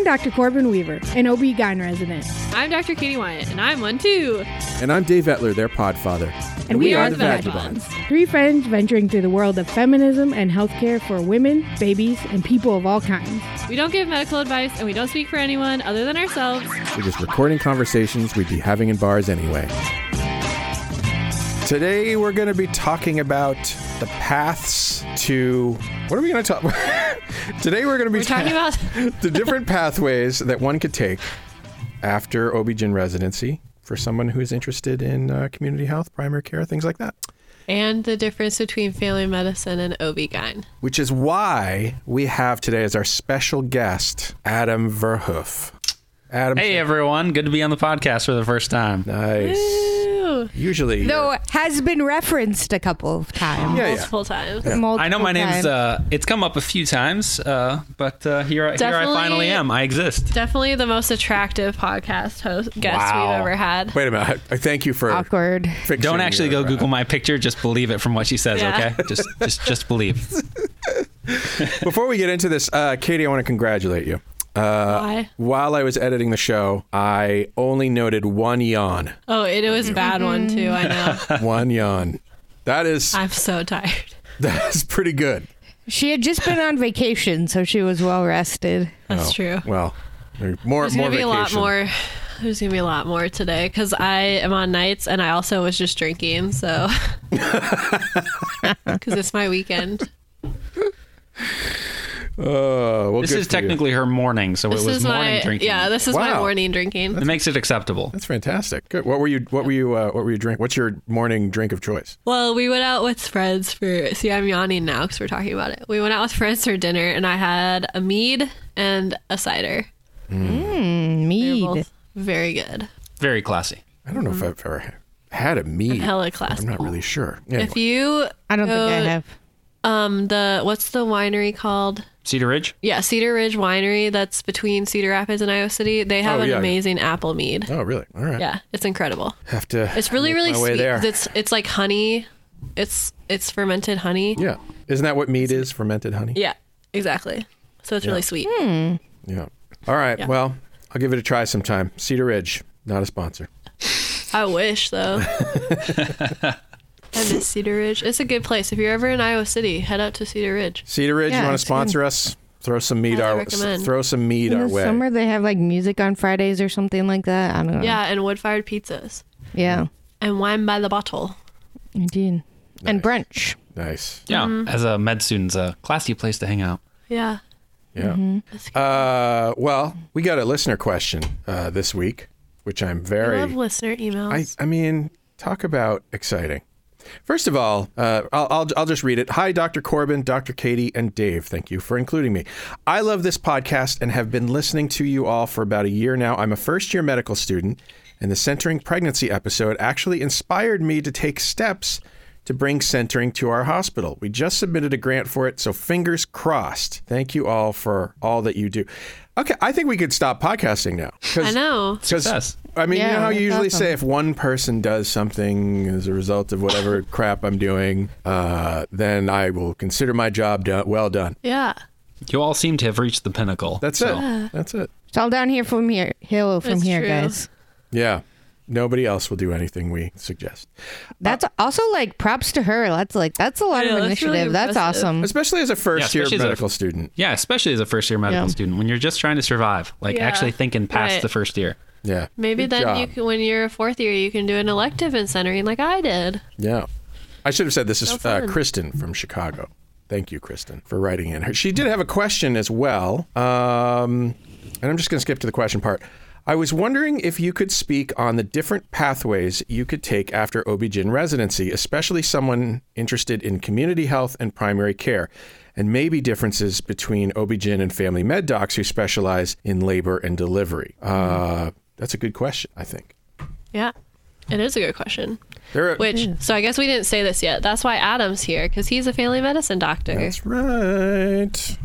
I'm Dr. Corbin Weaver, an OB-GYN resident, I'm Dr. Katie Wyatt, and I'm one too. And I'm Dave Etler, their podfather. and, we, are, the Vagabonds. Three friends venturing through the world of feminism and healthcare for women, babies, and people of all kinds. We don't give medical advice, and we don't speak for anyone other than ourselves. We're just recording conversations we'd be having in bars anyway. Today we're going to be talking about the paths to. What are we going to talk about? Today we're going to be talking about the different pathways that one could take after OB-GYN residency for someone who is interested in uh, community health, primary care, things like that. and the difference between family medicine and OB-GYN. Which is why we have today as our special guest Adam Verhoef. Adam, Hey everyone, good to be on the podcast for the first time. nice. Ooh, Usually, Though it has been referenced a couple of times. yeah, yeah. multiple times. Multiple I know my name's uh it's come up a few times, uh, but uh, here I, here I finally am. I exist. Definitely the most attractive podcast host guest Wow. we've ever had. Wait a minute. I, I thank you for awkward. Don't actually go your, uh, Google my picture, just believe it from what she says, Yeah. okay? Just just just believe. Before we get into this, uh, Katie, I want to congratulate you. Uh, Why? while I was editing the show, I only noted one yawn. Oh, it, it was a bad one too. I know. one yawn. That is I'm so tired. that is pretty good. She had just been on vacation, so she was well rested. That's Oh, true. Well, there- more There's more gonna be a lot vacation. more. There's gonna be a lot more today because I am on nights and I also was just drinking. So because it's my weekend. Oh, well, This good is for you. technically her morning, so This it was is morning my drinking. yeah. This is my morning drinking. it makes it acceptable. That's fantastic. Good. What were you? What were you? Uh, what were you drink? What's your morning drink of choice? Well, we went out with friends for. See, I'm yawning now because we're talking about it. We went out with friends for dinner, and I had a mead and a cider. Mm, They're mead. both very good. Very classy. I don't know Mm-hmm. if I've ever had a mead. Hella classy. I'm not really sure. Yeah, If you, I don't think I have. um, the what's the winery called? Cedar Ridge? Yeah, Cedar Ridge Winery. That's between Cedar Rapids and Iowa City. They oh, have Oh, an yeah. amazing apple mead. Oh, really? All right. Yeah, it's incredible. Have to. It's really make really my way sweet. there. It's it's like honey. It's it's fermented honey. Yeah. Isn't that what mead is? Fermented honey. Yeah, exactly. So it's really sweet. Hmm. Yeah. All right. Yeah. Well, I'll give it a try sometime. Cedar Ridge, not a sponsor. I wish though. I miss Cedar Ridge. It's a good place. If you're ever in Iowa City, head out to Cedar Ridge. Cedar Ridge, Yeah, you want it's to sponsor us? Throw some meat Highly our recommend. throw some meat In our the way. summer, they have like music on Fridays or something like that. I don't know. Yeah, and wood fired pizzas Yeah. and wine by the bottle. Indeed. And brunch. Nice. Yeah. Mm-hmm. As a med student, it's a classy place to hang out. Yeah. Yeah. That's Uh, well, we got a listener question uh, this week, which I'm very I very. love listener I emails. I mean, talk about exciting. First of all, uh, I'll, I'll, I'll just read it. Hi, Dr. Corbin, Dr. Katie, and Dave. Thank you for including me. I love this podcast and have been listening to you all for about a year now. I'm a first year medical student, and the centering pregnancy episode actually inspired me to take steps to bring centering to our hospital. We just submitted a grant for it, so fingers crossed. Thank you all for all that you do. Okay, I think we could stop podcasting now. 'cause- I know. 'cause Success. I mean, you know how you usually awesome. say if one person does something as a result of whatever crap I'm doing, uh, then I will consider my job done, well done. Yeah. You all seem to have reached the pinnacle. That's so- it. That's it. It's all down here from here. Hill from It's here, true. guys. Yeah. Nobody else will do anything we suggest. That's also like props to her. That's like that's a lot Yeah, of that's really initiative. that's awesome. Especially as a first year especially as a- medical student. Yeah, especially as a first year medical Yeah. student when you're just trying to survive, like Yeah. actually thinking past Right. the first year. Yeah. Maybe Good then job. you can, when you're a fourth year, you can do an elective in centering like I did. Yeah. I should have said this is uh. Kristin from Chicago. Thank you, Kristin, for writing in. Her- She did have a question as well. Um, and I'm just going to skip to the question part. I was wondering if you could speak on the different pathways you could take after OB-GYN residency, especially someone interested in community health and primary care, and maybe differences between OB-GYN and family med docs who specialize in labor and delivery. Uh, that's a good question, I think. Yeah. It is a good question. There are, Which, so I guess we didn't say this yet. That's why Adam's here, because he's a family medicine doctor. That's right.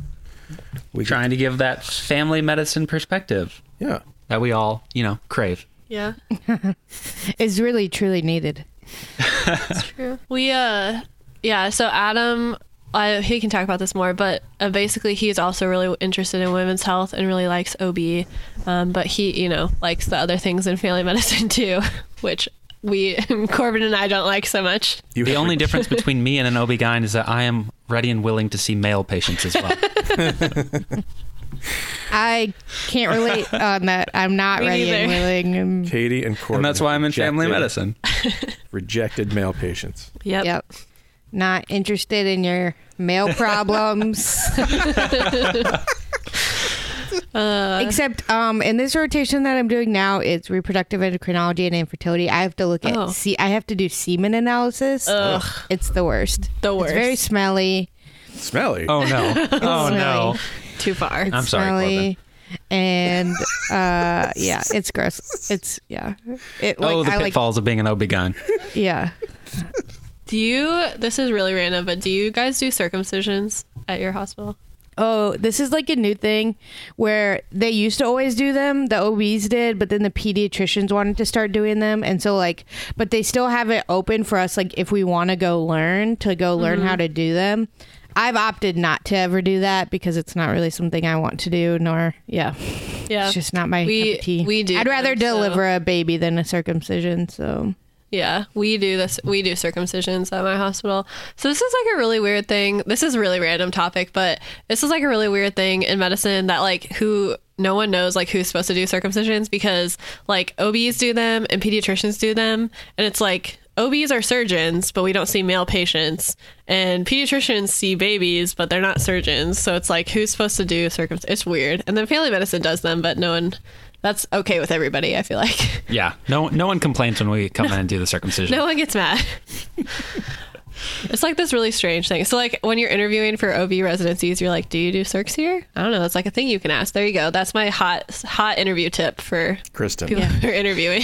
We Trying to give that family medicine perspective Yeah. That we all, you know, crave. Yeah. is really truly needed. True. We uh yeah, so Adam I, he can talk about this more, but uh, basically he's also really interested in women's health and really likes OB. Um, but he, you know, likes the other things in family medicine too, which we Corbin and I don't like so much. You The only difference between me and an OB-GYN is that I am ready and willing to see male patients as well. I can't relate on that. I'm not Me ready and neither. willing. Katie and Corbin. and that's why I'm in family rejected- medicine. Rejected male patients. Yep. Yep. Not interested in your male problems. Except um, in this rotation that I'm doing now, it's reproductive endocrinology and infertility. I have to look at Oh. see. I have to do semen analysis. Ugh. It's the worst. The It's worst. very smelly. Smelly. Oh no! Oh no! Smelly. Too far. I'm sorry, smelly. And uh, yeah, it's gross. It's yeah. It like oh, the I like pitfalls of being an OB-GYN. yeah. Do you this is really random, but do you guys do circumcisions at your hospital? Oh, this is like a new thing where they used to always do them. The OBs did, but then the pediatricians wanted to start doing them. And so, like, but they still have it open for us, like, if we want to go learn, to go learn Mm-hmm. how to do them. I've opted not to ever do that because it's not really something I want to do, nor, yeah, Yeah. it's just not my We- cup of tea. we do I'd rather them, so- deliver a baby than a circumcision. So, Yeah, we do this. We do circumcisions at my hospital. So this is like a really weird thing. This is a really random topic, but this is like a really weird thing in medicine that like who no one knows like who's supposed to do circumcisions because like OBs do them and pediatricians do them, and it's like OBs are surgeons, but we don't see male patients, and pediatricians see babies, but they're not surgeons. So it's like who's supposed to do circumcision? It's weird. And then family medicine does them, but no one. That's okay with everybody. I feel like. Yeah, no, no one complains when we come in and do the circumcision. No one gets mad. it's like this really strange thing. So, like, when you're interviewing for OB residencies, you're like, "Do you do circs here?" I don't know. That's like a thing you can ask. There you go. That's my hot, hot interview tip for Kristin. people who are interviewing.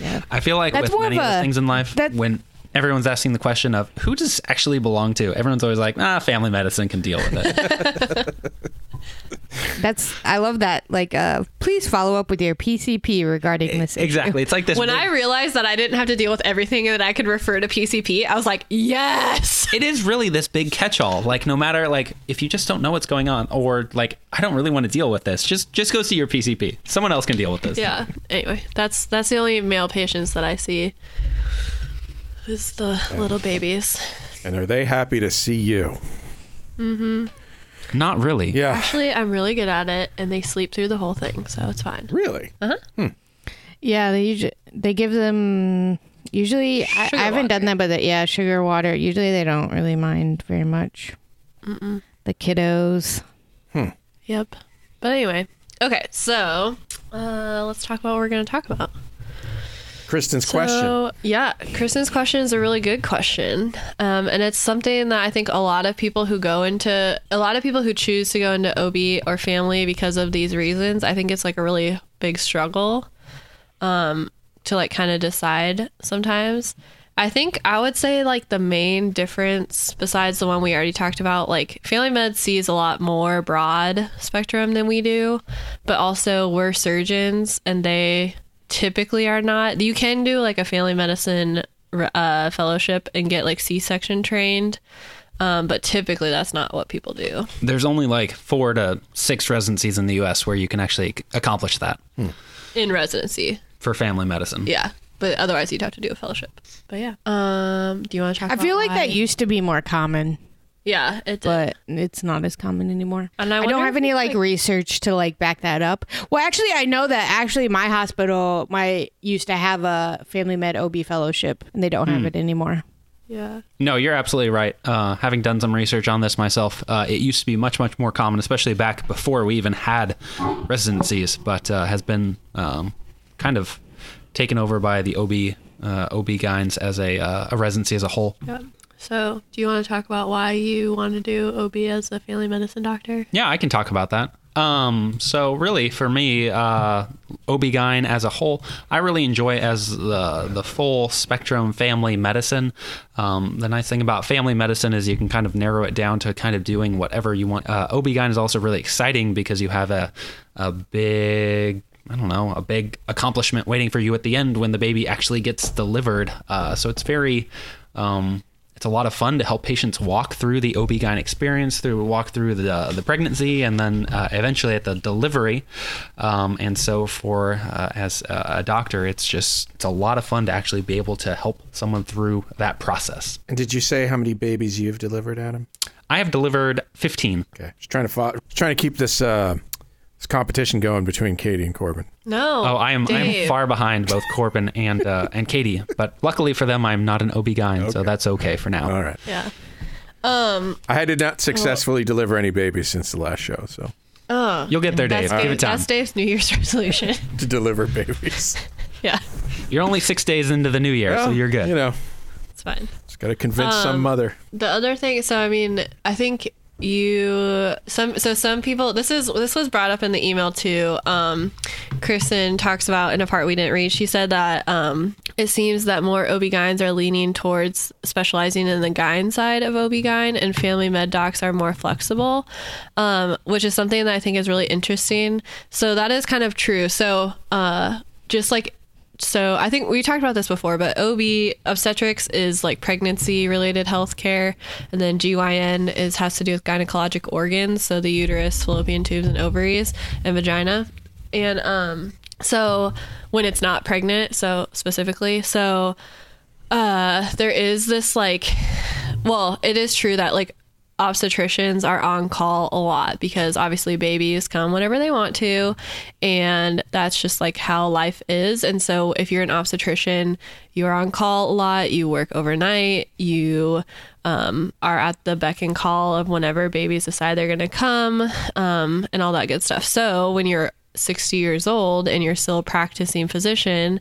Yeah. I feel like That's with many of a- things in life, that- when everyone's asking the question of who does actually belong to, everyone's always like, ah, family medicine can deal with it. That's, I love that. Like, uh, please follow up with your PCP regarding this. issue. exactly. It's like this. When big- I realized that I didn't have to deal with everything that I could refer to PCP, I was like, "Yes." it is really this big catch-all. Like no matter like if you just don't know what's going on, or like I don't really want to deal with this, just just go see your PCP. Someone else can deal with this. Yeah. Anyway, that's that's the only male patients that I see. Is the little babies. And are they happy to see you? Not really. Yeah. Actually, I'm really good at it, and they sleep through the whole thing, so it's fine. Really? Uh huh. Hmm. Yeah, they usually they give them usually. I, I haven't water. done that, but the, yeah, sugar water. Usually they don't really mind very much. The kiddos. Hmm. Yep. But anyway, okay, so uh, let's talk about what we're going to talk about. Kristin's question. Yeah, Kristin's question is a really good question. Um, and it's something that I think a lot of people who go into, a lot of people who choose to go into OB or family because of these reasons, I think it's like a really big struggle um, to like kind of decide sometimes. I think I would say like the main difference, besides the one we already talked about, like family med sees a lot more broad spectrum than we do, but also we're surgeons and they typically are not. You can do like a family medicine uh, fellowship and get like C section trained, um, but typically that's not what people do. There's only like four to six residencies in the U.S. where you can actually accomplish that in residency. for family medicine. Yeah, but otherwise you'd have to do a fellowship. But yeah, um, do you want to talk? I feel like why- that used to be more common, Yeah, it did. but it's not as common anymore. And I I, don't have any like, like- research to like back that up. Well, actually, I know that actually my hospital, my used to have a family med OB fellowship, and they don't have it anymore. yeah. No, you're absolutely right. Uh, having done some research on this myself, uh, it used to be much, much more common, especially back before we even had residencies, but uh, has been um, kind of taken over by the OB uh, OB gyns as a, uh, a residency as a whole. Yep. So, do you want to talk about why you want to do OB as a family medicine doctor? Yeah, I can talk about that. Um, so really, for me, uh, OB-GYN as a whole, I really enjoy as the the full spectrum family medicine. Um, the nice thing about family medicine is you can kind of narrow it down to kind of doing whatever you want. Uh, OB-GYN is also really exciting because you have a a big I don't know, a big accomplishment waiting for you at the end when the baby actually gets delivered. Uh, so it's very, um, it's a lot of fun to help patients walk through the OB-GYN experience, through walk through the the pregnancy, and then uh, eventually at the delivery. Um, and so for uh, as a doctor, it's just it's a lot of fun to actually be able to help someone through that process. And did you say how many babies you've delivered, Adam? I have delivered 15. Okay, just trying to fo- trying to keep this uh, this competition going between Katie and Corbin. No. Oh, I am I am far behind both Corbin and uh, and Katie, but luckily for them, I'm not an OB-GYN, so that's okay for now. All right, Yeah. Um. I did not successfully deliver any babies since the last show, so Oh. You'll get there, Dave. That's, Give Dave, it time. that's Dave's New Year's resolution. to deliver babies. yeah. You're only six days into the new year, so you're good. You know, It's fine. just got to convince Um, some mother. The other thing, so I mean, I think you some so some people this is this was brought up in the email too. Um kristin talks about in a part we didn't read. She said that um it seems that more ob-gyns are leaning towards specializing in the gyn side of ob-gyn and family med docs are more flexible um which is something that i think is really interesting. So that is kind of true. So uh just like so I think we talked about this before, but OB obstetrics is like pregnancy related health care, and then GYN is has to do with gynecologic organs, so the uterus, fallopian tubes, and ovaries, and vagina, and um, so when it's not pregnant, so specifically, so uh, there is this like, well, it is true that like obstetricians are on call a lot because obviously babies come whenever they want to and that's just like how life is. And so if you're an obstetrician you're on call a lot you work overnight you um, are at the beck and call of whenever babies decide they're going to come um, and all that good stuff. So when you're 60 years old and you're still a practicing physician,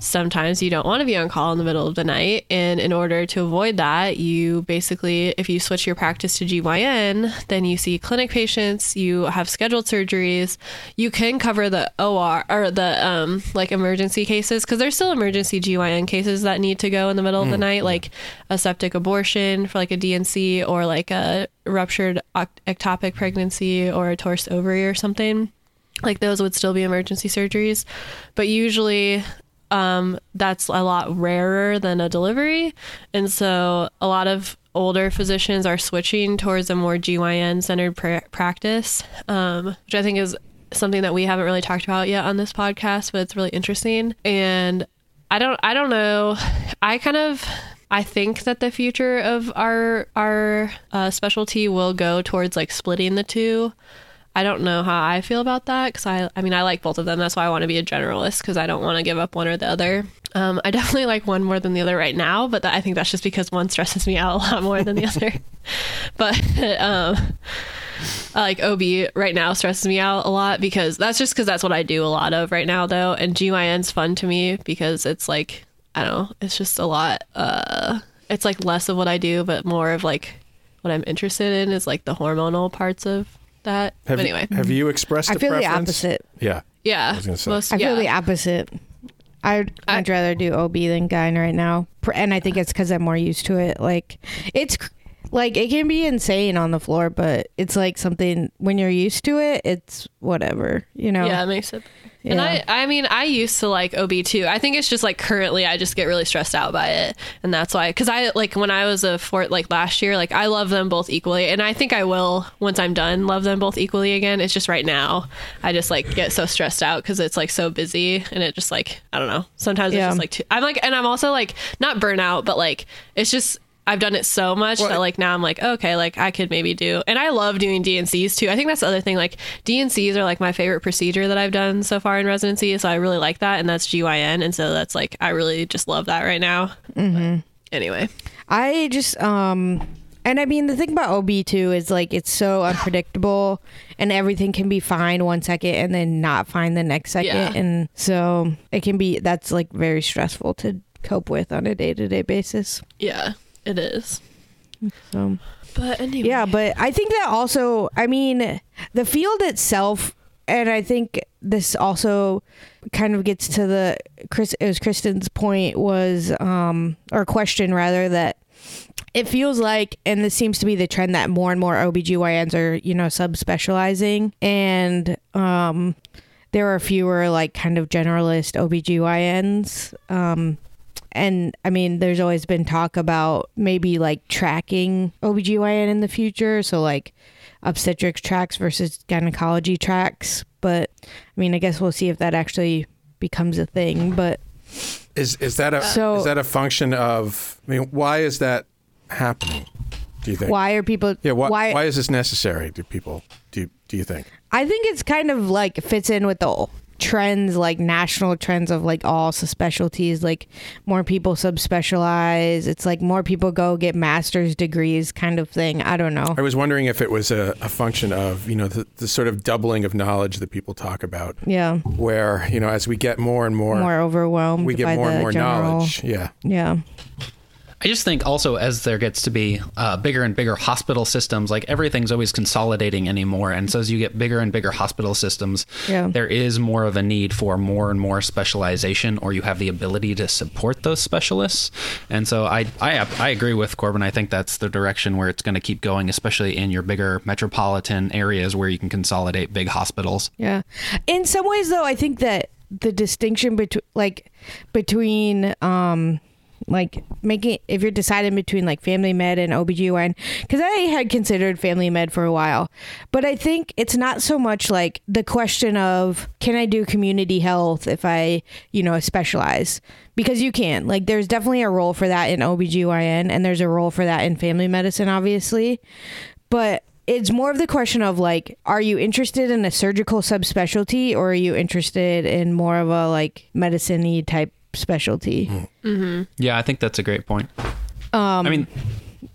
sometimes you don't want to be on call in the middle of the night. And in order to avoid that, you basically, if you switch your practice to GYN, then you see clinic patients, you have scheduled surgeries, you can cover the OR or the um, like emergency cases because there's still emergency GYN cases that need to go in the middle of the night, like a septic abortion for like a DNC or like a ruptured ectopic pregnancy or a torsed ovary or something like those would still be emergency surgeries. But usually um, that's a lot rarer than a delivery. And so a lot of older physicians are switching towards a more gyn centered pra- practice um, which i think is something that we haven't really talked about yet on this podcast but it's really interesting. And i don't i don't know. I kind of I think that the future of our our uh, specialty will go towards like splitting the two. I don't know how I feel about that because I, I mean, I like both of them. That's why I want to be a generalist because I don't want to give up one or the other. Um, I definitely like one more than the other right now, but that, I think that's just because one stresses me out a lot more than the other. but um, like OB right now stresses me out a lot because that's just because that's what I do a lot of right now, though. And GYN's fun to me because it's like, I don't know, it's just a lot. Uh, it's like less of what I do, but more of like what I'm interested in is like the hormonal parts of that. Have, but anyway, have you expressed I a feel the opposite. Yeah. yeah, was gonna say. most, I yeah. feel the opposite. I'd I- much rather do OB than gyne right now, and I think it's because I'm more used to it. Like it's like it can be insane on the floor, but it's like something when you're used to it, it's whatever, you know. Yeah, it makes it. And I, I mean, I used to like OB too. I think it's just like currently I just get really stressed out by it. And that's why, cause I like when I was a fort like last year, like I love them both equally. And I think I will, once I'm done, love them both equally again. It's just right now, I just like get so stressed out because it's like so busy and it just like, I don't know. Sometimes Yeah. it's just like, too, I'm like, and I'm also like not burnout, but like it's just, I've done it so much Well, that like now I'm like okay like I could maybe do and I love doing DNCs too. I think that's the other thing like DNCs are like my favorite procedure that I've done so far in residency so I really like that and that's GYN and so that's like I really just love that right now. Mm-hmm. Anyway, I just um and I mean the thing about OB too is like it's so unpredictable and everything can be fine one second and then not fine the next second Yeah. and so it can be that's like very stressful to cope with on a day-to-day basis. yeah, it is. So But anyway, yeah, but I think that also I mean the field itself and I think this also kind of gets to the Chris it was Kristin's point was um or question rather that it feels like and this seems to be the trend that more and more OBGYNs are, you know, subspecializing and um there are fewer like kind of generalist OBGYNs. Um, and I mean, there's always been talk about maybe like tracking OBGYN in the future. So like obstetrics tracks versus gynecology tracks. But I mean, I guess we'll see if that actually becomes a thing. But Is is that a So- is that a function of? I mean, why is that happening? Do you think? why are people? Yeah. Why, why is this necessary? Do people? Do you, do you think? I think it's kind of like fits in with the trends, like national trends of like all specialties. Like more people subspecialize. It's like more people go get master's degrees, kind of thing. I don't know. I was wondering if it was a, a function of you know the, the sort of doubling of knowledge that people talk about, Yeah, where you know as we get more and more, more overwhelmed. we get by more and more general- knowledge. Yeah. Yeah. I just think also as there gets to be uh, bigger and bigger hospital systems, like everything's always consolidating anymore, and so as you get bigger and bigger hospital systems, Yeah. there is more of a need for more and more specialization, or you have the ability to support those specialists. And so I I, I agree with Corbin. I think that's the direction where it's going to keep going, especially in your bigger metropolitan areas where you can consolidate big hospitals. Yeah. In some ways though, I think that the distinction between like between um like making if you're deciding between like family med and OBGYN cuz I had considered family med for a while. But I think it's not so much like the question of can I do community health if I, you know, specialize? Because you can. Like there's definitely a role for that in OBGYN and there's a role for that in family medicine obviously but it's more of the question of like are you interested in a surgical subspecialty or are you interested in more of a like medicine-y type specialty Yeah, I think that's a great point. um I mean,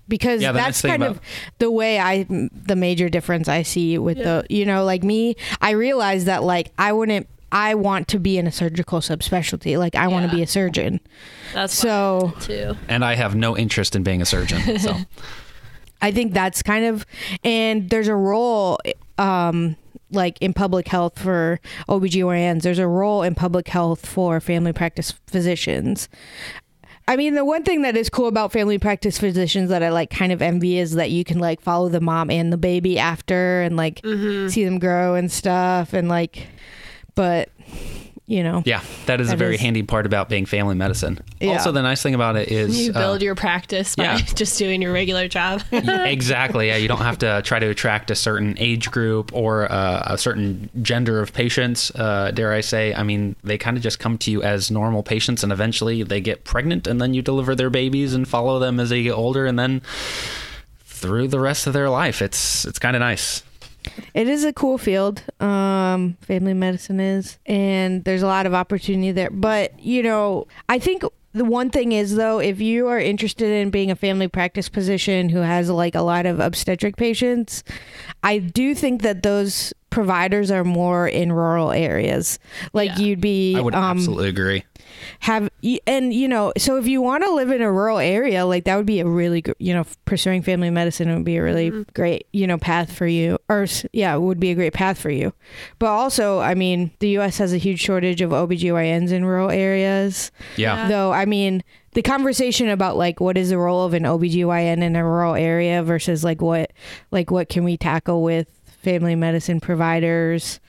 because Yeah, that's nice kind about- of the way I the major difference I see with the you know like me I realize that like I wouldn't I want to be in a surgical subspecialty like I want to be a surgeon That's so too. and I have no interest in being a surgeon. So I think that's kind of, and there's a role, um, like in public health for OBGYNs, there's a role in public health for family practice physicians. I mean, the one thing that is cool about family practice physicians that I like kind of envy is that you can like follow the mom and the baby after and like mm-hmm. see them grow and stuff. And like, but, you know, yeah, that is a very is- handy part about being family medicine. Yeah. Also, the nice thing about it is You uh, build your practice by yeah. just doing your regular job. exactly. Yeah, you don't have to try to attract a certain age group or uh, a certain gender of patients. Uh, dare I say? I mean, they kind of just come to you as normal patients, and eventually they get pregnant, and then you deliver their babies and follow them as they get older, and then through the rest of their life. It's it's kind of nice. It is a cool field. Um, family medicine is, and there's a lot of opportunity there. But you know, I think the one thing is though, if you are interested in being a family practice physician who has like a lot of obstetric patients, I do think that those providers are more in rural areas. Like Yeah. you'd be, I would um, absolutely agree. have and you know so if you want to live in a rural area like that would be a really gr- you know pursuing family medicine would be a really great you know path for you or yeah would be a great path for you but also i mean the us has a huge shortage of obgyns in rural areas Yeah. though i mean the conversation about like what is the role of an obgyn in a rural area versus like what like what can we tackle with family medicine providers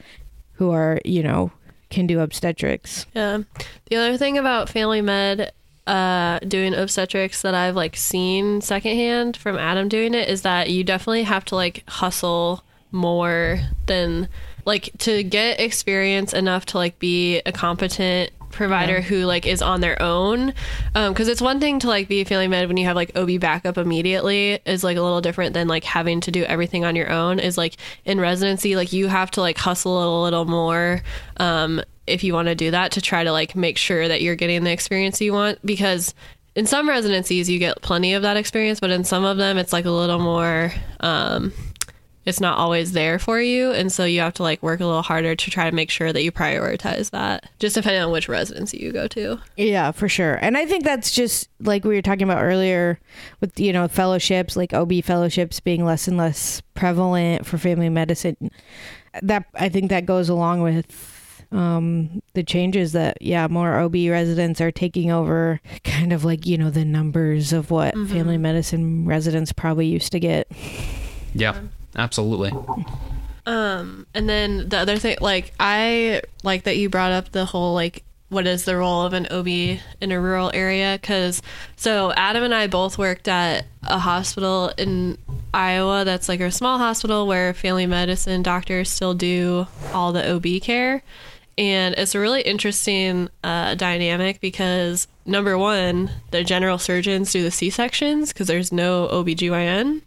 who are you know can do obstetrics Yeah. The other thing about family med uh doing obstetrics that I've like seen secondhand from Adam doing it is that you definitely have to like hustle more than like to get experience enough to like be a competent provider who like is on their own. Um because it's one thing to like be a family med when you have like ob backup immediately is like a little different than like having to do everything on your own is like in residency like you have to like hustle a little more um if you want to do that to try to like make sure that you're getting the experience you want because in some residencies you get plenty of that experience but in some of them it's like a little more um it's not always there for you and so you have to like work a little harder to try to make sure that you prioritize that just depending on which residency you go to Yeah, for sure. And I think that's just like we were talking about earlier with, you know, fellowships, like OB fellowships being less and less prevalent for family medicine. That I think that goes along with um, the changes that, yeah, more OB residents are taking over kind of like, you know, the numbers of what family medicine residents probably used to get. Yeah. Absolutely. Um, and then the other thing, like I like that you brought up the whole like what is the role of an OB in a rural area? Because so Adam and I both worked at a hospital in Iowa that's like a small hospital where family medicine doctors still do all the OB care. And it's a really interesting uh, dynamic because number one, the general surgeons do the C sections because there's no OBGYN.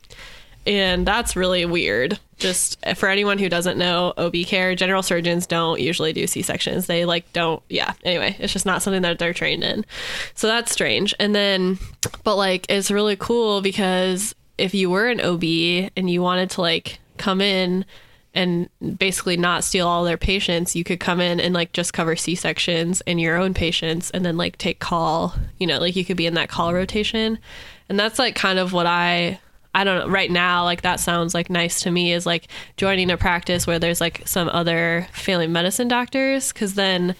And that's really weird. Just for anyone who doesn't know OB care, general surgeons don't usually do C sections. They like don't, yeah. Anyway, it's just not something that they're trained in. So that's strange. And then, but like, it's really cool because if you were an OB and you wanted to like come in and basically not steal all their patients, you could come in and like just cover C sections and your own patients and then like take call, you know, like you could be in that call rotation. And that's like kind of what I I don't know right now like that sounds like nice to me is like joining a practice where there's like some other family medicine doctors cuz then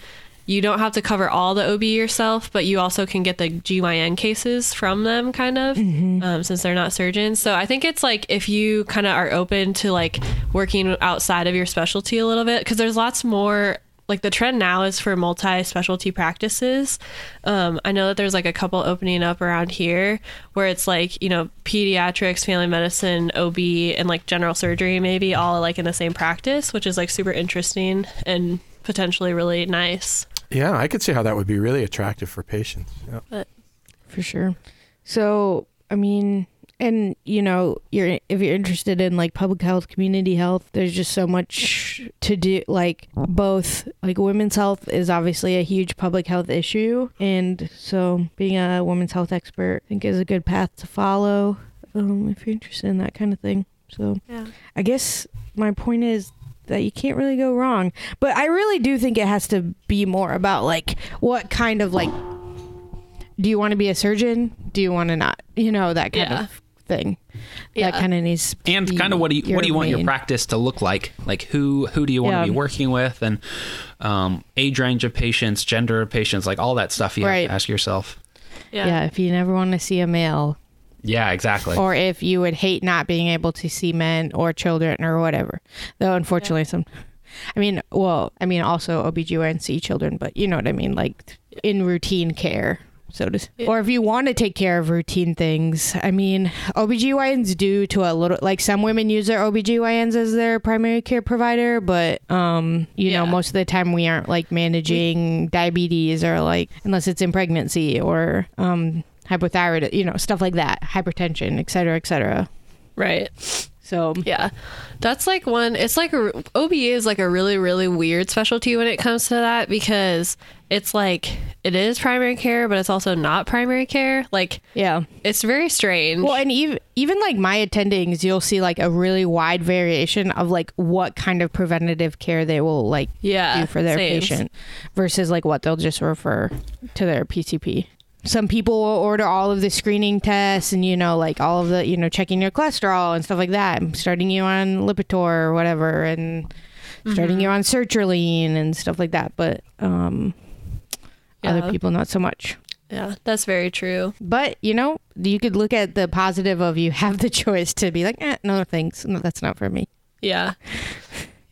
you don't have to cover all the OB yourself, but you also can get the GYN cases from them, kind of, um, since they're not surgeons. So I think it's like if you kind of are open to like working outside of your specialty a little bit, because there's lots more. Like the trend now is for multi-specialty practices. Um, I know that there's like a couple opening up around here where it's like you know pediatrics, family medicine, OB, and like general surgery maybe all like in the same practice, which is like super interesting and potentially really nice. Yeah, I could see how that would be really attractive for patients. Yeah. for sure. So, I mean, and you know, you're if you're interested in like public health, community health, there's just so much to do. Like both, like women's health is obviously a huge public health issue, and so being a women's health expert, I think, is a good path to follow um, if you're interested in that kind of thing. So, Yeah. I guess my point is that you can't really go wrong. But I really do think it has to be more about like what kind of like do you want to be a surgeon? Do you want to not? You know, that kind Yeah. of thing. Yeah. That kind of needs to and be kind of what do you what do you want your practice to look like like who who do you want Yeah. to be working with and um, age range of patients gender of patients like all that stuff you have Right. to ask yourself Yeah. Yeah, if you never want to see a male yeah exactly or if you would hate not being able to see men or children or whatever. Though unfortunately some I mean, well, I mean also OBGYN see children, but you know what I mean, like in routine care. So to, or if you want to take care of routine things, I mean, OBGYNs do to a little like some women use their OBGYNs as their primary care provider, but um, you know, most of the time we aren't like managing diabetes or like unless it's in pregnancy or um hypothyroid, you know, stuff like that, hypertension, et cetera, et cetera. Right. So Yeah. That's like one, it's like a, OBE is like a really, really weird specialty when it comes to that because it's like, it is primary care, but it's also not primary care. Like, yeah. it's very strange. Well, and even even like my attendings, you'll see like a really wide variation of like what kind of preventative care they will like Yeah, do for their same. patient versus like what they'll just refer to their PCP. Some people will order all of the screening tests and you know like all of the you know checking your cholesterol and stuff like that, and starting you on Lipitor or whatever, and starting Mm-hmm. you on sertraline and stuff like that. But um, Yeah. other people not so much. yeah, that's very true. But you know, you could look at the positive of you have the choice to be like, eh, no thanks, no, that's not for me. Yeah.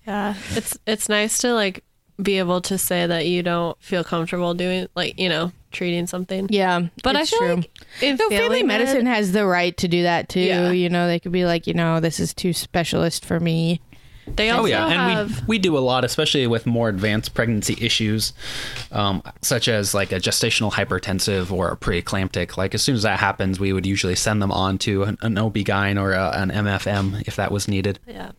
Yeah. It's, it's nice to like be able to say that you don't feel comfortable doing, like, you know, treating something. Yeah, But I feel true. like in No, family, med- medicine has the right to do that too. Yeah. You know, they could be like, you know, this is too specialist for me. they also Oh yeah, have, and we we do a lot, especially with more advanced pregnancy issues, um, such as like a gestational hypertensive or a preeclamptic. Like as soon as that happens, we would usually send them on to an, an OB-GYN or a, an MFM if that was needed. Yeah.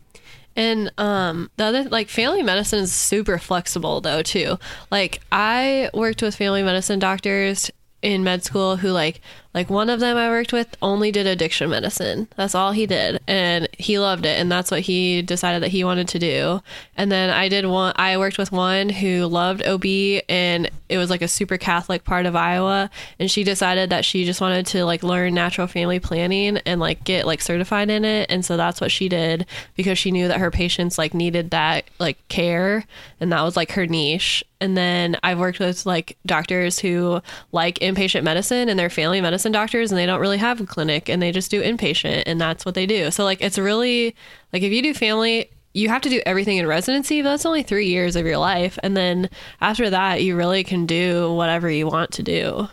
And um the other like family medicine is super flexible though too. Like I worked with family medicine doctors in med school who like like one of them I worked with only did addiction medicine. That's all he did. And he loved it. And that's what he decided that he wanted to do. And then I did one I worked with one who loved OB and it was like a super Catholic part of Iowa. And she decided that she just wanted to like learn natural family planning and like get like certified in it. And so that's what she did because she knew that her patients like needed that like care. And that was like her niche. And then I've worked with like doctors who like inpatient medicine and they're family medicine doctors and they don't really have a clinic and they just do inpatient and that's what they do. So like it's really like if you do family you have to do everything in residency, but that's only three years of your life. And then after that, you really can do whatever you want to do.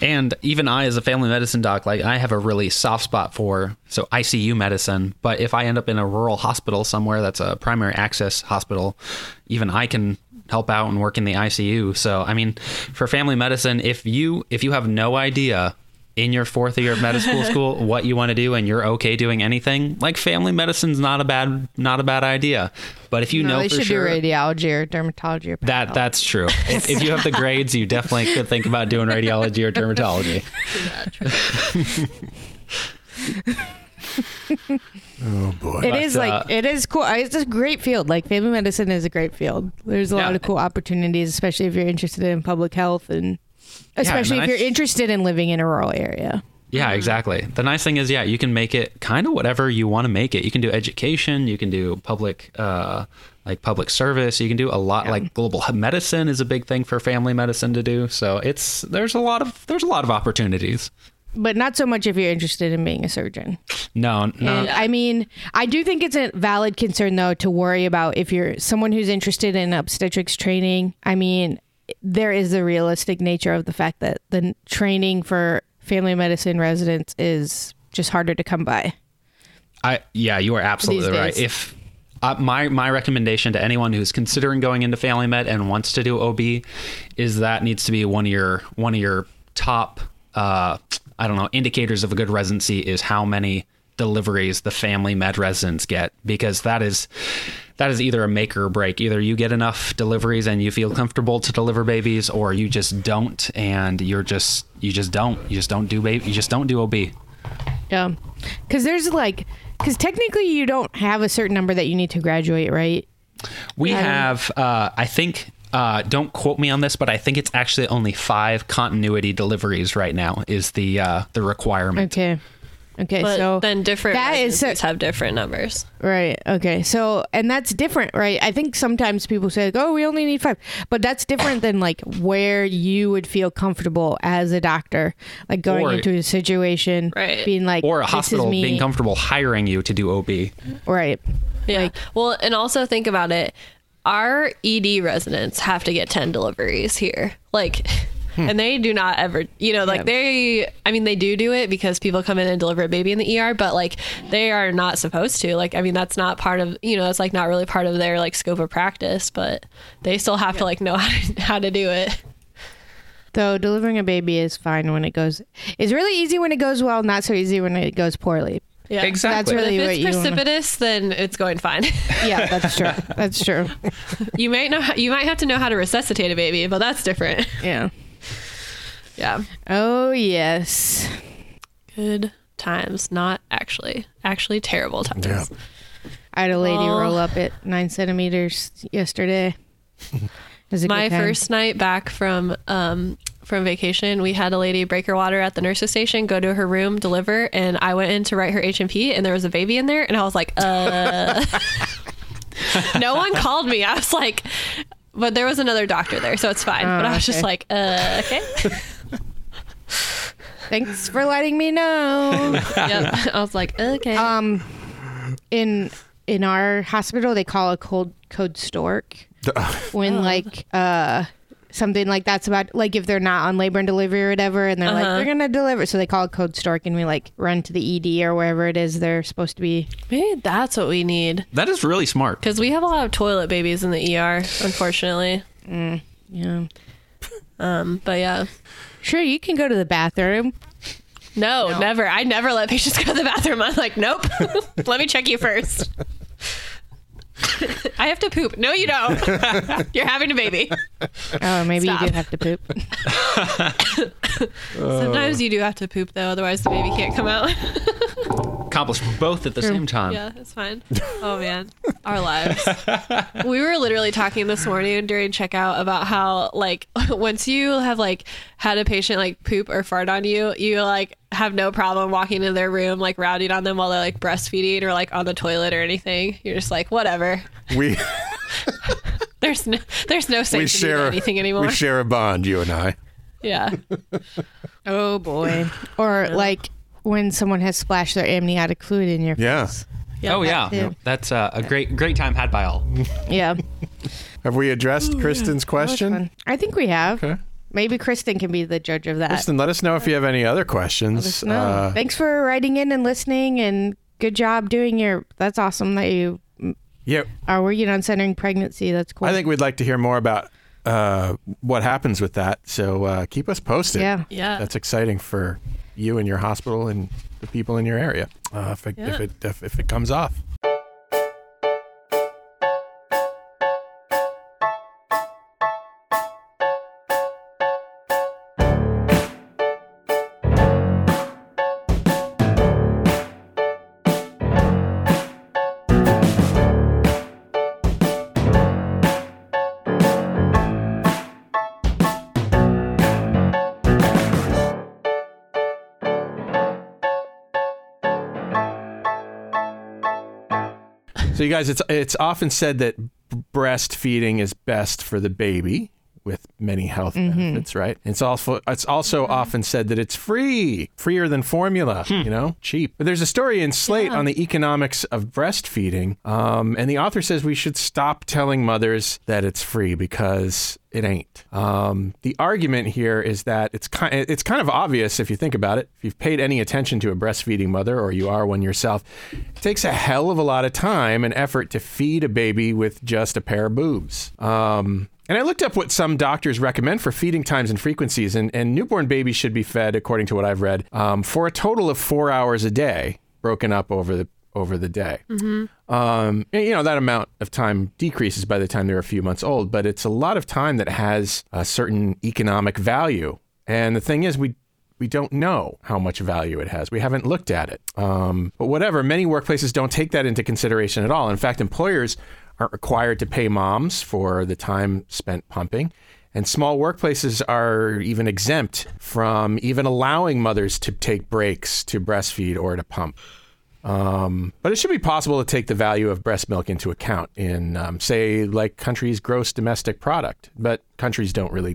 And even I, as a family medicine doc, like I have a really soft spot for so ICU medicine. But if I end up in a rural hospital somewhere that's a primary access hospital, even I can help out and work in the ICU. So I mean, for family medicine, if you if you have no idea in your fourth year of medical school what you want to do and you're okay doing anything, like family medicine's not a bad not a bad idea. But if you No, know they for should sure do radiology or dermatology or that that's true. If, if you have the grades, you definitely could think about doing radiology or dermatology. Oh boy. It is uh, like it is cool. It's a great field. Like family medicine is a great field. There's a Yeah. lot of cool opportunities, especially if you're interested in public health and especially the if you're interested in living in a rural area. Yeah, exactly. The nice thing is, yeah, you can make it kind of whatever you want to make it. You can do education, you can do public, uh, like public service. You can do a lot. Like global medicine is a big thing for family medicine to do. So it's there's a lot of there's a lot of opportunities. But not so much if you're interested in being a surgeon. No, no, And I mean, I do think it's a valid concern though to worry about if you're someone who's interested in obstetrics training. I mean, there is the realistic nature of the fact that the training for family medicine residents is just harder to come by. I yeah, you are absolutely right. If uh, my my recommendation to anyone who's considering going into family med and wants to do OB is that needs to be one of your one of your top uh, I don't know indicators of a good residency is how many deliveries the family med residents get because that is that is either a make or break. Either you get enough deliveries and you feel comfortable to deliver babies, or you just don't, and you're just you just don't you just don't do baby you just don't do OB. Yeah. Cuz there's like cuz technically you don't have a certain number that you need to graduate, right? We have, uh, I think, uh, don't quote me on this, but I think it's actually only five continuity deliveries right now is the uh, the requirement. Okay. Okay, But so then different that is residencies have different numbers. Right. Okay. So, and that's different, right? I think sometimes people say, like, "Oh, we only need five. but that's different than like where you would feel comfortable as a doctor, like going Or- into a situation, Right. Being like, Or a hospital me." being comfortable hiring you to do OB. right? Yeah. well, and also think about it. Our ED residents have to get 10 deliveries here. Like, and they do not ever, you know, like Yeah. they, I mean, they do do it because people come in and deliver a baby in the ER, but like they are not supposed to. Like, I mean, that's not part of, you know, it's like not really part of their like scope of practice, but they still have to like know how to, how to do it. Though delivering a baby is fine when it goes. It's really easy when it goes well, not so easy when it goes poorly. Yeah. Exactly. That's really If it's you. wanna- precipitous, then it's going fine. Yeah, that's true. That's true. you might know, you might have to know how to resuscitate a baby, but that's different. Yeah. Yeah. Oh yes. Good times, not actually. Actually, terrible times. Yeah. I had a lady Oh. roll up at nine centimeters yesterday. It My first night back from um, from vacation, we had a lady break her water at the nurse's station, go to her room, deliver, and I went in to write her H and P, and there was a baby in there, and I was like, uh. no one called me. I was like, but there was another doctor there, so it's fine. but I Oh, was just like, uh, okay. Thanks for letting me know. yep. I was like, okay. um, in in our hospital, they call a cold code stork when like uh something like that's about like if they're not on labor and delivery or whatever, and they're like Uh-huh. they're gonna deliver, so they call it code stork, and we like run to the ED or wherever it is they're supposed to be. Maybe that's what we need That is really smart. because we have a lot of toilet babies in the ER, unfortunately. Yeah, Um, but yeah. sure, you can go to the bathroom. No, never. I never let patients go to the bathroom. I'm like, nope. let me check you first. I have to poop. No, you don't. You're having a baby. Oh, maybe you do have to poop. Sometimes you do have to poop though, otherwise the baby can't come out. Accomplish both at the same time. yeah, it's fine. Oh man, our lives. We were literally talking this morning during checkout about how like once you have like had a patient like poop or fart on you, you like have no problem walking into their room like routing on them while they're like breastfeeding or like on the toilet or anything. You're just like whatever. We There's no there's no we share anything anymore. we share a bond, you and I. yeah. Oh boy. Or like when someone has splashed their amniotic fluid in your Yeah. face. oh yeah, too. that's uh, a great great time had by all. Yeah. Have we addressed Kristin's question? I think we have. Okay. Maybe Kristin can be the judge of that. Kristin, let us know if you have any other Let questions. us know. Uh, Thanks for writing in and listening, and good job doing your. That's awesome that you yeah, are working on centering pregnancy. That's cool. I think we'd like to hear more about uh, what happens with that. So uh, keep us posted. Yeah. Yeah. That's exciting for you and your hospital and the people in your area. Uh, if, it, if it if, if it comes off. Guys, it's it's often said that breastfeeding is best for the baby with many health benefits, right? It's also it's also often said that it's free, freer than formula, you know, cheap. But there's a story in Slate on the economics of breastfeeding, um, and the author says we should stop telling mothers that it's free because it ain't. Um, the argument here is that it's kind it's kind of obvious if you think about it. If you've paid any attention to a breastfeeding mother or you are one yourself, it takes a hell of a lot of time and effort to feed a baby with just a pair of boobs. Um, and I looked up what some doctors recommend for feeding times and frequencies, and, and newborn babies should be fed, according to what I've read, um, for a total of four hours a day, broken up over the over the day. Um, and, you know, that amount of time decreases by the time they're a few months old, but it's a lot of time that has a certain economic value. And the thing is, we we don't know how much value it has. We haven't looked at it. Um, but whatever, many workplaces don't take that into consideration at all. In fact, employers aren't required to pay moms for the time spent pumping. And small workplaces are even exempt from even allowing mothers to take breaks to breastfeed or to pump. Um, but it should be possible to take the value of breast milk into account in, um, say, like countries' gross domestic product. But countries don't really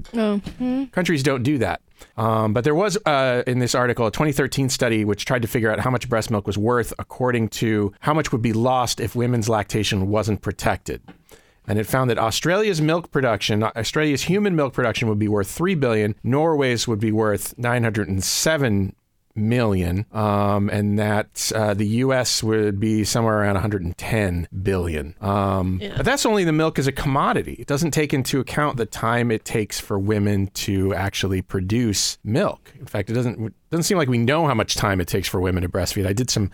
countries don't do that. Um, but there was uh, in this article a 2013 study which tried to figure out how much breast milk was worth according to how much would be lost if women's lactation wasn't protected. And it found that Australia's milk production, Australia's human milk production would be worth 3 billion, Norway's would be worth 907 million, um, and that uh, the U.S. would be somewhere around 110 billion. Um, But that's only the milk as a commodity. It doesn't take into account the time it takes for women to actually produce milk. In fact, it doesn't it doesn't seem like we know how much time it takes for women to breastfeed. I did some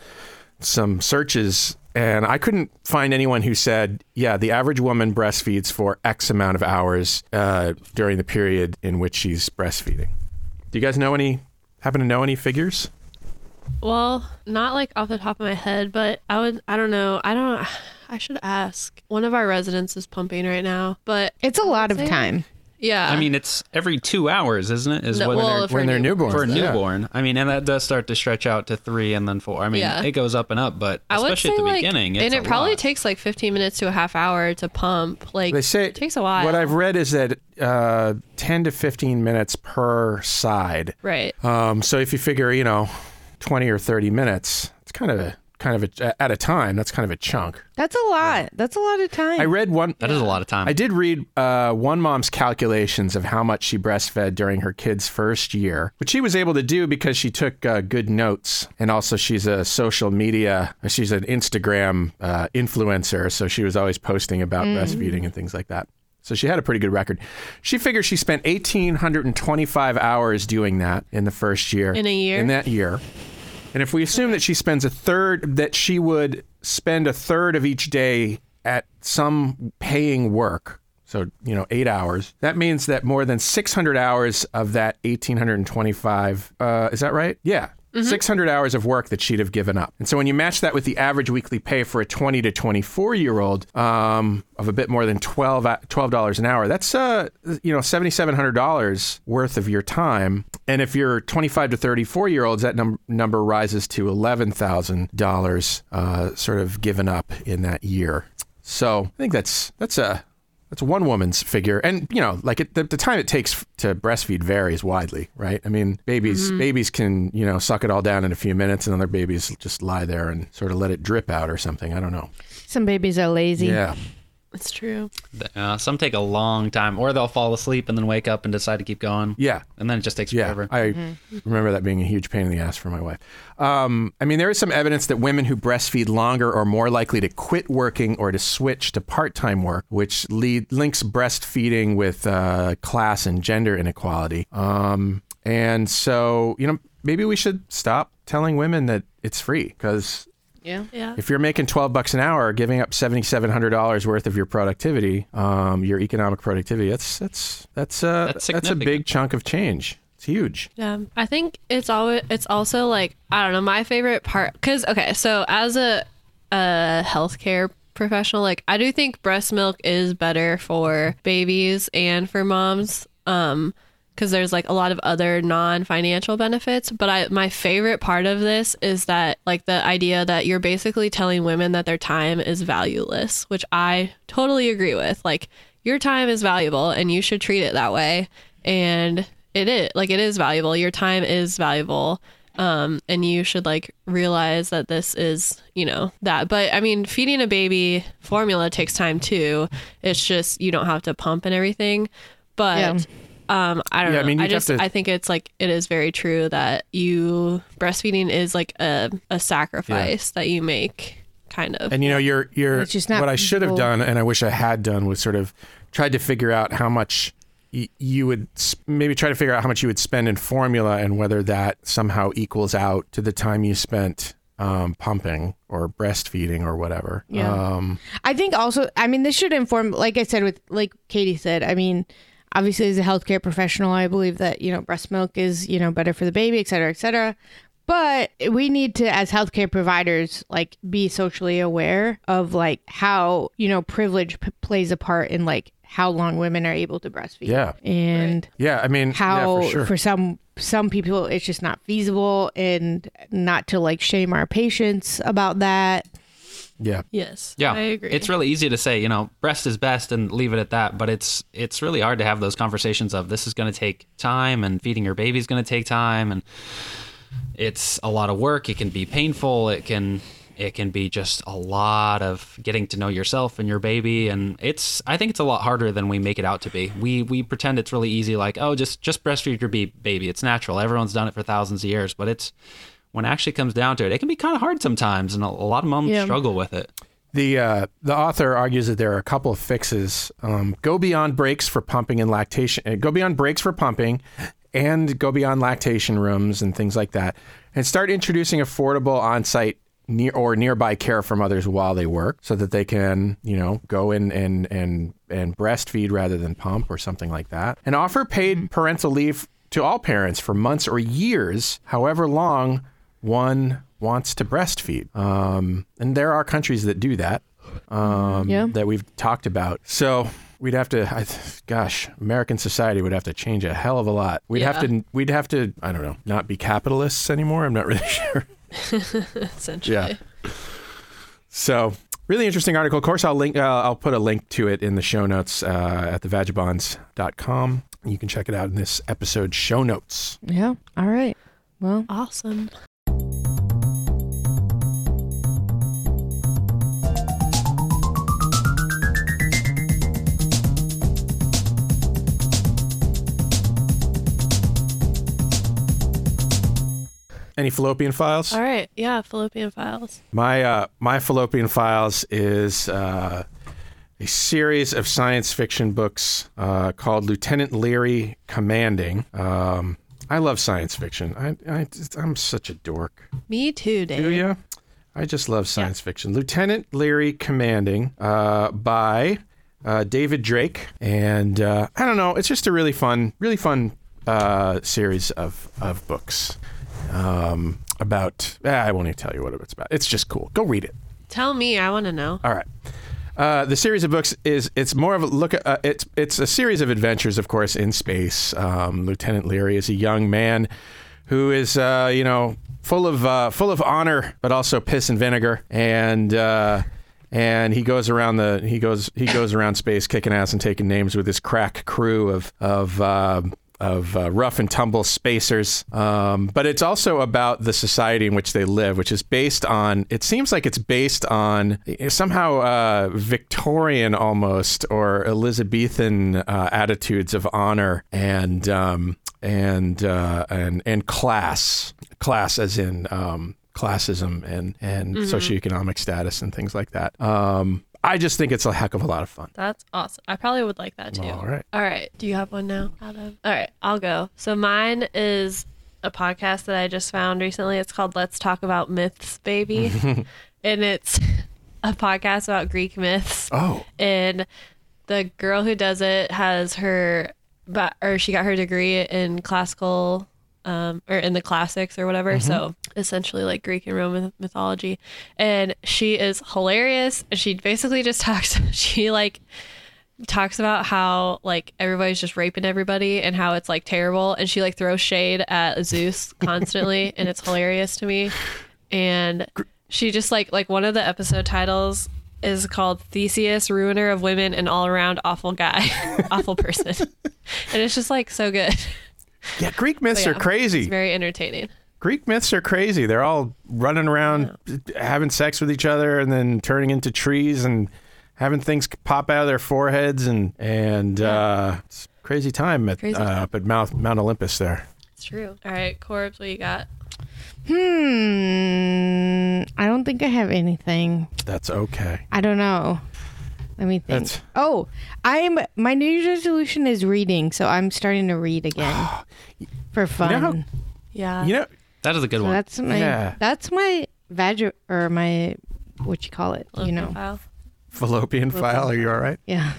some searches and I couldn't find anyone who said, yeah, the average woman breastfeeds for X amount of hours uh, during the period in which she's breastfeeding. Do you guys know any? Happen to know any figures? Well, not like off the top of my head, but I would. I don't know. I don't. I should ask. One of our residents is pumping right now, but it's a lot of time. Yeah. I mean, it's every two hours, isn't it? Is No, what well, they're- for when they're new- newborns. for a Yeah. newborn. I mean, and that does start to stretch out to three and then four. I mean, Yeah. it goes up and up, but I would especially say at the like, beginning, and it a probably lot. takes like 15 minutes to a half hour to pump. Like They say it takes a while. What I've read is that uh, 10 to 15 minutes per side. right. Um, so if you figure, you know, 20 or 30 minutes, it's kind of a kind of a, at a time. That's kind of a chunk. That's a lot. That's a lot of time. I read one. That is a lot of time. I did read uh, one mom's calculations of how much she breastfed during her kid's first year, which she was able to do because she took uh, good notes. And also, she's a social media, she's an Instagram uh, influencer. So she was always posting about breastfeeding and things like that. So she had a pretty good record. She figures she spent 1,825 hours doing that in the first year. In a year? In that year. And if we assume that she spends a third, that she would spend a third of each day at some paying work, so, you know, eight hours, that means that more than 600 hours of that 1,825, uh, is that right? Yeah. 600 hours of work that she'd have given up. And so when you match that with the average weekly pay for a 20 to 24 year old um, of a bit more than 12, 12 dollars an hour, that's, uh, you know, $7,700 worth of your time. And if you're 25 to 34 year olds, that num- number rises to $11,000 uh, sort of given up in that year. So I think that's that's a That's one woman's figure, and you know, like it, the, the time it takes to breastfeed varies widely, right? I mean, babies babies can you know suck it all down in a few minutes, and other babies just lie there and sort of let it drip out or something. I don't know. Some babies are lazy. Yeah, It's true. Uh, some take a long time, or they'll fall asleep and then wake up and decide to keep going. yeah. And then it just takes Yeah, forever. I remember that being a huge pain in the ass for my wife. Um, I mean, there is some evidence that women who breastfeed longer are more likely to quit working or to switch to part-time work, which lead, links breastfeeding with uh, class and gender inequality. Um, and so, you know, maybe we should stop telling women that it's free because Yeah. Yeah. if you're making 12 bucks an hour, giving up $7,700 worth of your productivity, um, your economic productivity, that's, that's, that's, uh, That's that's a big chunk of change. It's huge. Yeah, I think it's always it's also like I don't know my favorite part because okay, so as a a healthcare professional, like I do think breast milk is better for babies and for moms, um, because there's like a lot of other non-financial benefits. But I my favorite part of this is that like the idea that you're basically telling women that their time is valueless, which I totally agree with. Like your time is valuable and you should treat it that way. And it is like it is valuable. Your time is valuable. Um, and you should like realize that this is, you know, that. But I mean, feeding a baby formula takes time too. It's just you don't have to pump and everything. But Yeah. Um, I don't Yeah, I know. mean, I just to- I think it's like it is very true that you breastfeeding is like a a sacrifice that you make, kind of. And you know, you're you're It's just not what I should have done, and I wish I had done, was sort of tried to figure out how much y- you would s- maybe try to figure out how much you would spend in formula and whether that somehow equals out to the time you spent um, pumping or breastfeeding or whatever. Yeah. Um, I think also, I mean, this should inform, like I said, with like Katie said, I mean, obviously as a healthcare professional, I believe that, you know, breast milk is, you know, better for the baby, et cetera, et cetera. But we need to, as healthcare providers, like be socially aware of like how, you know, privilege p- plays a part in like how long women are able to breastfeed. yeah. And Yeah. I mean, how yeah, for sure. some some people it's just not feasible and not to like shame our patients about that. Yeah. yes, Yeah, I agree. It's really easy to say, you know, breast is best and leave it at that, but it's it's really hard to have those conversations of this is going to take time and feeding your baby is going to take time and it's a lot of work. It can be painful. It can it can be just a lot of getting to know yourself and your baby and it's I think it's a lot harder than we make it out to be. We we pretend it's really easy like, oh, just just breastfeed your baby. It's natural. Everyone's done it for thousands of years, but it's when it actually comes down to it, it can be kind of hard sometimes and a, a lot of moms Yeah. struggle with it. The uh, the author argues that there are a couple of fixes. Um, go beyond breaks for pumping and lactation. uh, Go beyond breaks for pumping, and go beyond lactation rooms and things like that, and start introducing affordable on-site near or nearby care from others while they work, so that they can you know go in and and and breastfeed rather than pump or something like that, and offer paid parental leave to all parents for months or years, however long one wants to breastfeed. Um, and there are countries that do that um, Yeah. that we've talked about. So we'd have to, I, gosh, American society would have to change a hell of a lot. We'd have to, we'd have to, I don't know, not be capitalists anymore. I'm not really sure. essentially. Yeah. So really interesting article. Of course, I'll link, uh, I'll put a link to it in the show notes uh, at thevagabonds.com. You can check it out in this episode show notes. Yeah. All right. Well, Awesome. Any fallopian files? All right. Yeah. Fallopian files. My uh, my fallopian files is uh, a series of science fiction books uh, called Lieutenant Leary Commanding. Um, I love science fiction. I, I I'm such a dork. Me too, Dave. Do you? I just love science fiction. Lieutenant Leary Commanding uh, by uh, David Drake, and uh, I don't know. It's just a really fun, really fun uh, series of of books um, about. ah, I won't even tell you what it's about. It's just cool. Go read it. Tell me. I want to know. All right. Uh, the series of books is it's more of a look at uh, it's it's a series of adventures, of course, in space. Um, Lieutenant Leary is a young man who is uh, you know full of uh, full of honor, but also piss and vinegar, and uh, and he goes around the he goes he goes around space kicking ass and taking names with his crack crew of of. Of uh, rough and tumble spacers, um, but it's also about the society in which they live, which is based on. It seems like it's based on somehow uh, Victorian almost or Elizabethan uh, attitudes of honor and um, and uh, and and class, class as in um, classism and and socioeconomic status and things like that. Um, I just think it's a heck of a lot of fun. That's awesome. I probably would like that too. All right. All right. Do you have one now, Adam? All right. I'll go. So mine is a podcast that I just found recently. It's called Let's Talk About Myths, Baby. and it's a podcast about Greek myths. Oh, And the girl who does it has her, but or she got her degree in classical, um, or in the classics or whatever. So essentially like Greek and Roman mythology. And she is hilarious. And she basically just talks. She like talks about how like everybody's just raping everybody and how it's like terrible. And she like throws shade at Zeus constantly, and it's hilarious to me. And she just like like one of the episode titles is called Theseus, ruiner of women and all around awful guy, awful person. and it's just like so good. yeah. Greek myths But are crazy. It's very entertaining. Greek myths are crazy. They're all running around having sex with each other and then turning into trees and having things pop out of their foreheads and and uh, it's a crazy time at Crazy uh, up at Mount Mount Olympus there. It's true. All right, Corbs, what you got? Hmm. I don't think I have anything. That's okay. I don't know. Let me think. That's- Oh, I'm my New Year's resolution is reading, so I'm starting to read again for fun. know how- Yeah. You know, That is a good so one. that's my Yeah. that's my vag or my what you call it? You know, File. fallopian file. Are you all right? yeah.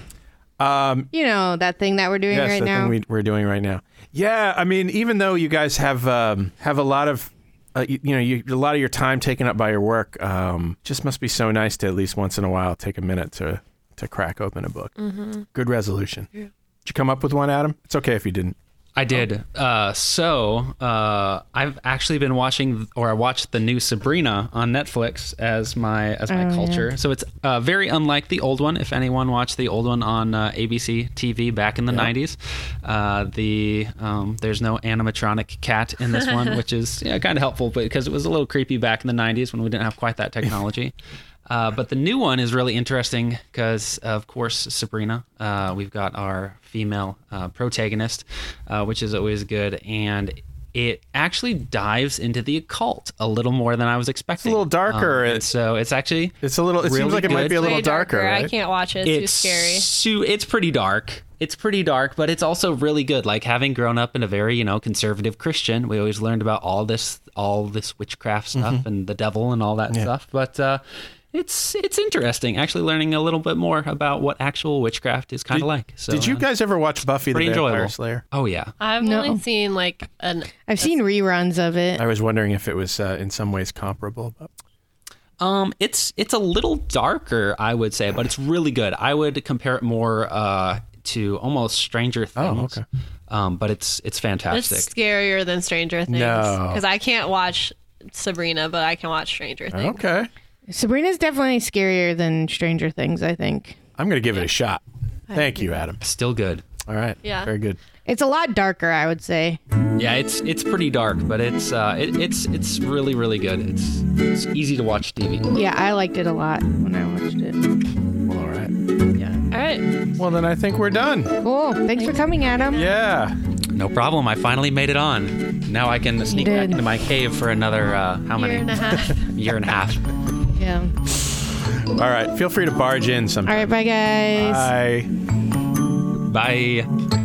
Um, You know that thing that we're doing yes, right the now. thing we, we're doing right now. Yeah, I mean, even though you guys have um, have a lot of, uh, you, you know, you, a lot of your time taken up by your work, um, just must be so nice to at least once in a while take a minute to to crack open a book. Mm-hmm. Good resolution. Did you come up with one, Adam? It's okay if you didn't. I did. Uh, so uh, I've actually been watching, or I watched the new Sabrina on Netflix as my as my Oh, culture. So it's uh, very unlike the old one. If anyone watched the old one on uh, ABC TV back in the '90s, uh, the um, there's no animatronic cat in this one, which is yeah, kind of helpful, but because it was a little creepy back in the '90s when we didn't have quite that technology. Uh, but the new one is really interesting because, of course, Sabrina. Uh, we've got our female uh, protagonist, uh, which is always good, and it actually dives into the occult a little more than I was expecting. It's a little darker. Um, and It- so it's actually It's a little. It seems Really like it might be a little Way darker, I can't watch it. It's, too scary. su- it's pretty dark. It's pretty dark, but it's also really good. Like having grown up in a very, you know, conservative Christian, we always learned about all this, all this witchcraft stuff Mm-hmm. and the devil and all that stuff. But uh, it's it's interesting actually learning a little bit more about what actual witchcraft is kind of like. So, Did you uh, guys ever watch Buffy the pretty Vampire enjoyable. Slayer? Oh yeah, I've No. only seen like an. I've seen reruns of it. I was wondering if it was uh, in some ways comparable. But Um, it's it's a little darker, I would say, but it's really good. I would compare it more uh, to almost Stranger Things. Oh, okay. Um, but it's it's It's fantastic. scarier than Stranger Things. No. Because I can't watch Sabrina, but I can watch Stranger Things. okay, Sabrina's definitely scarier than Stranger Things. I think I'm going to give it a shot. Thank you, Adam. Still good. All right. Yeah. Very good. it's a lot darker. I would say. Yeah, it's it's pretty dark, but it's uh, it, it's it's really really good. It's it's easy to watch TV. Yeah, I liked it a lot when I watched it. Well, all right. All right. Well, then I think we're done. Cool. Thanks for coming, Adam. Yeah. No problem. I finally made it on. Now I can sneak back did. into my cave for another uh, how many Year and a half. year and a half. Yeah. All right. Feel free to barge in All sometime. right. Bye, guys. Bye. Bye.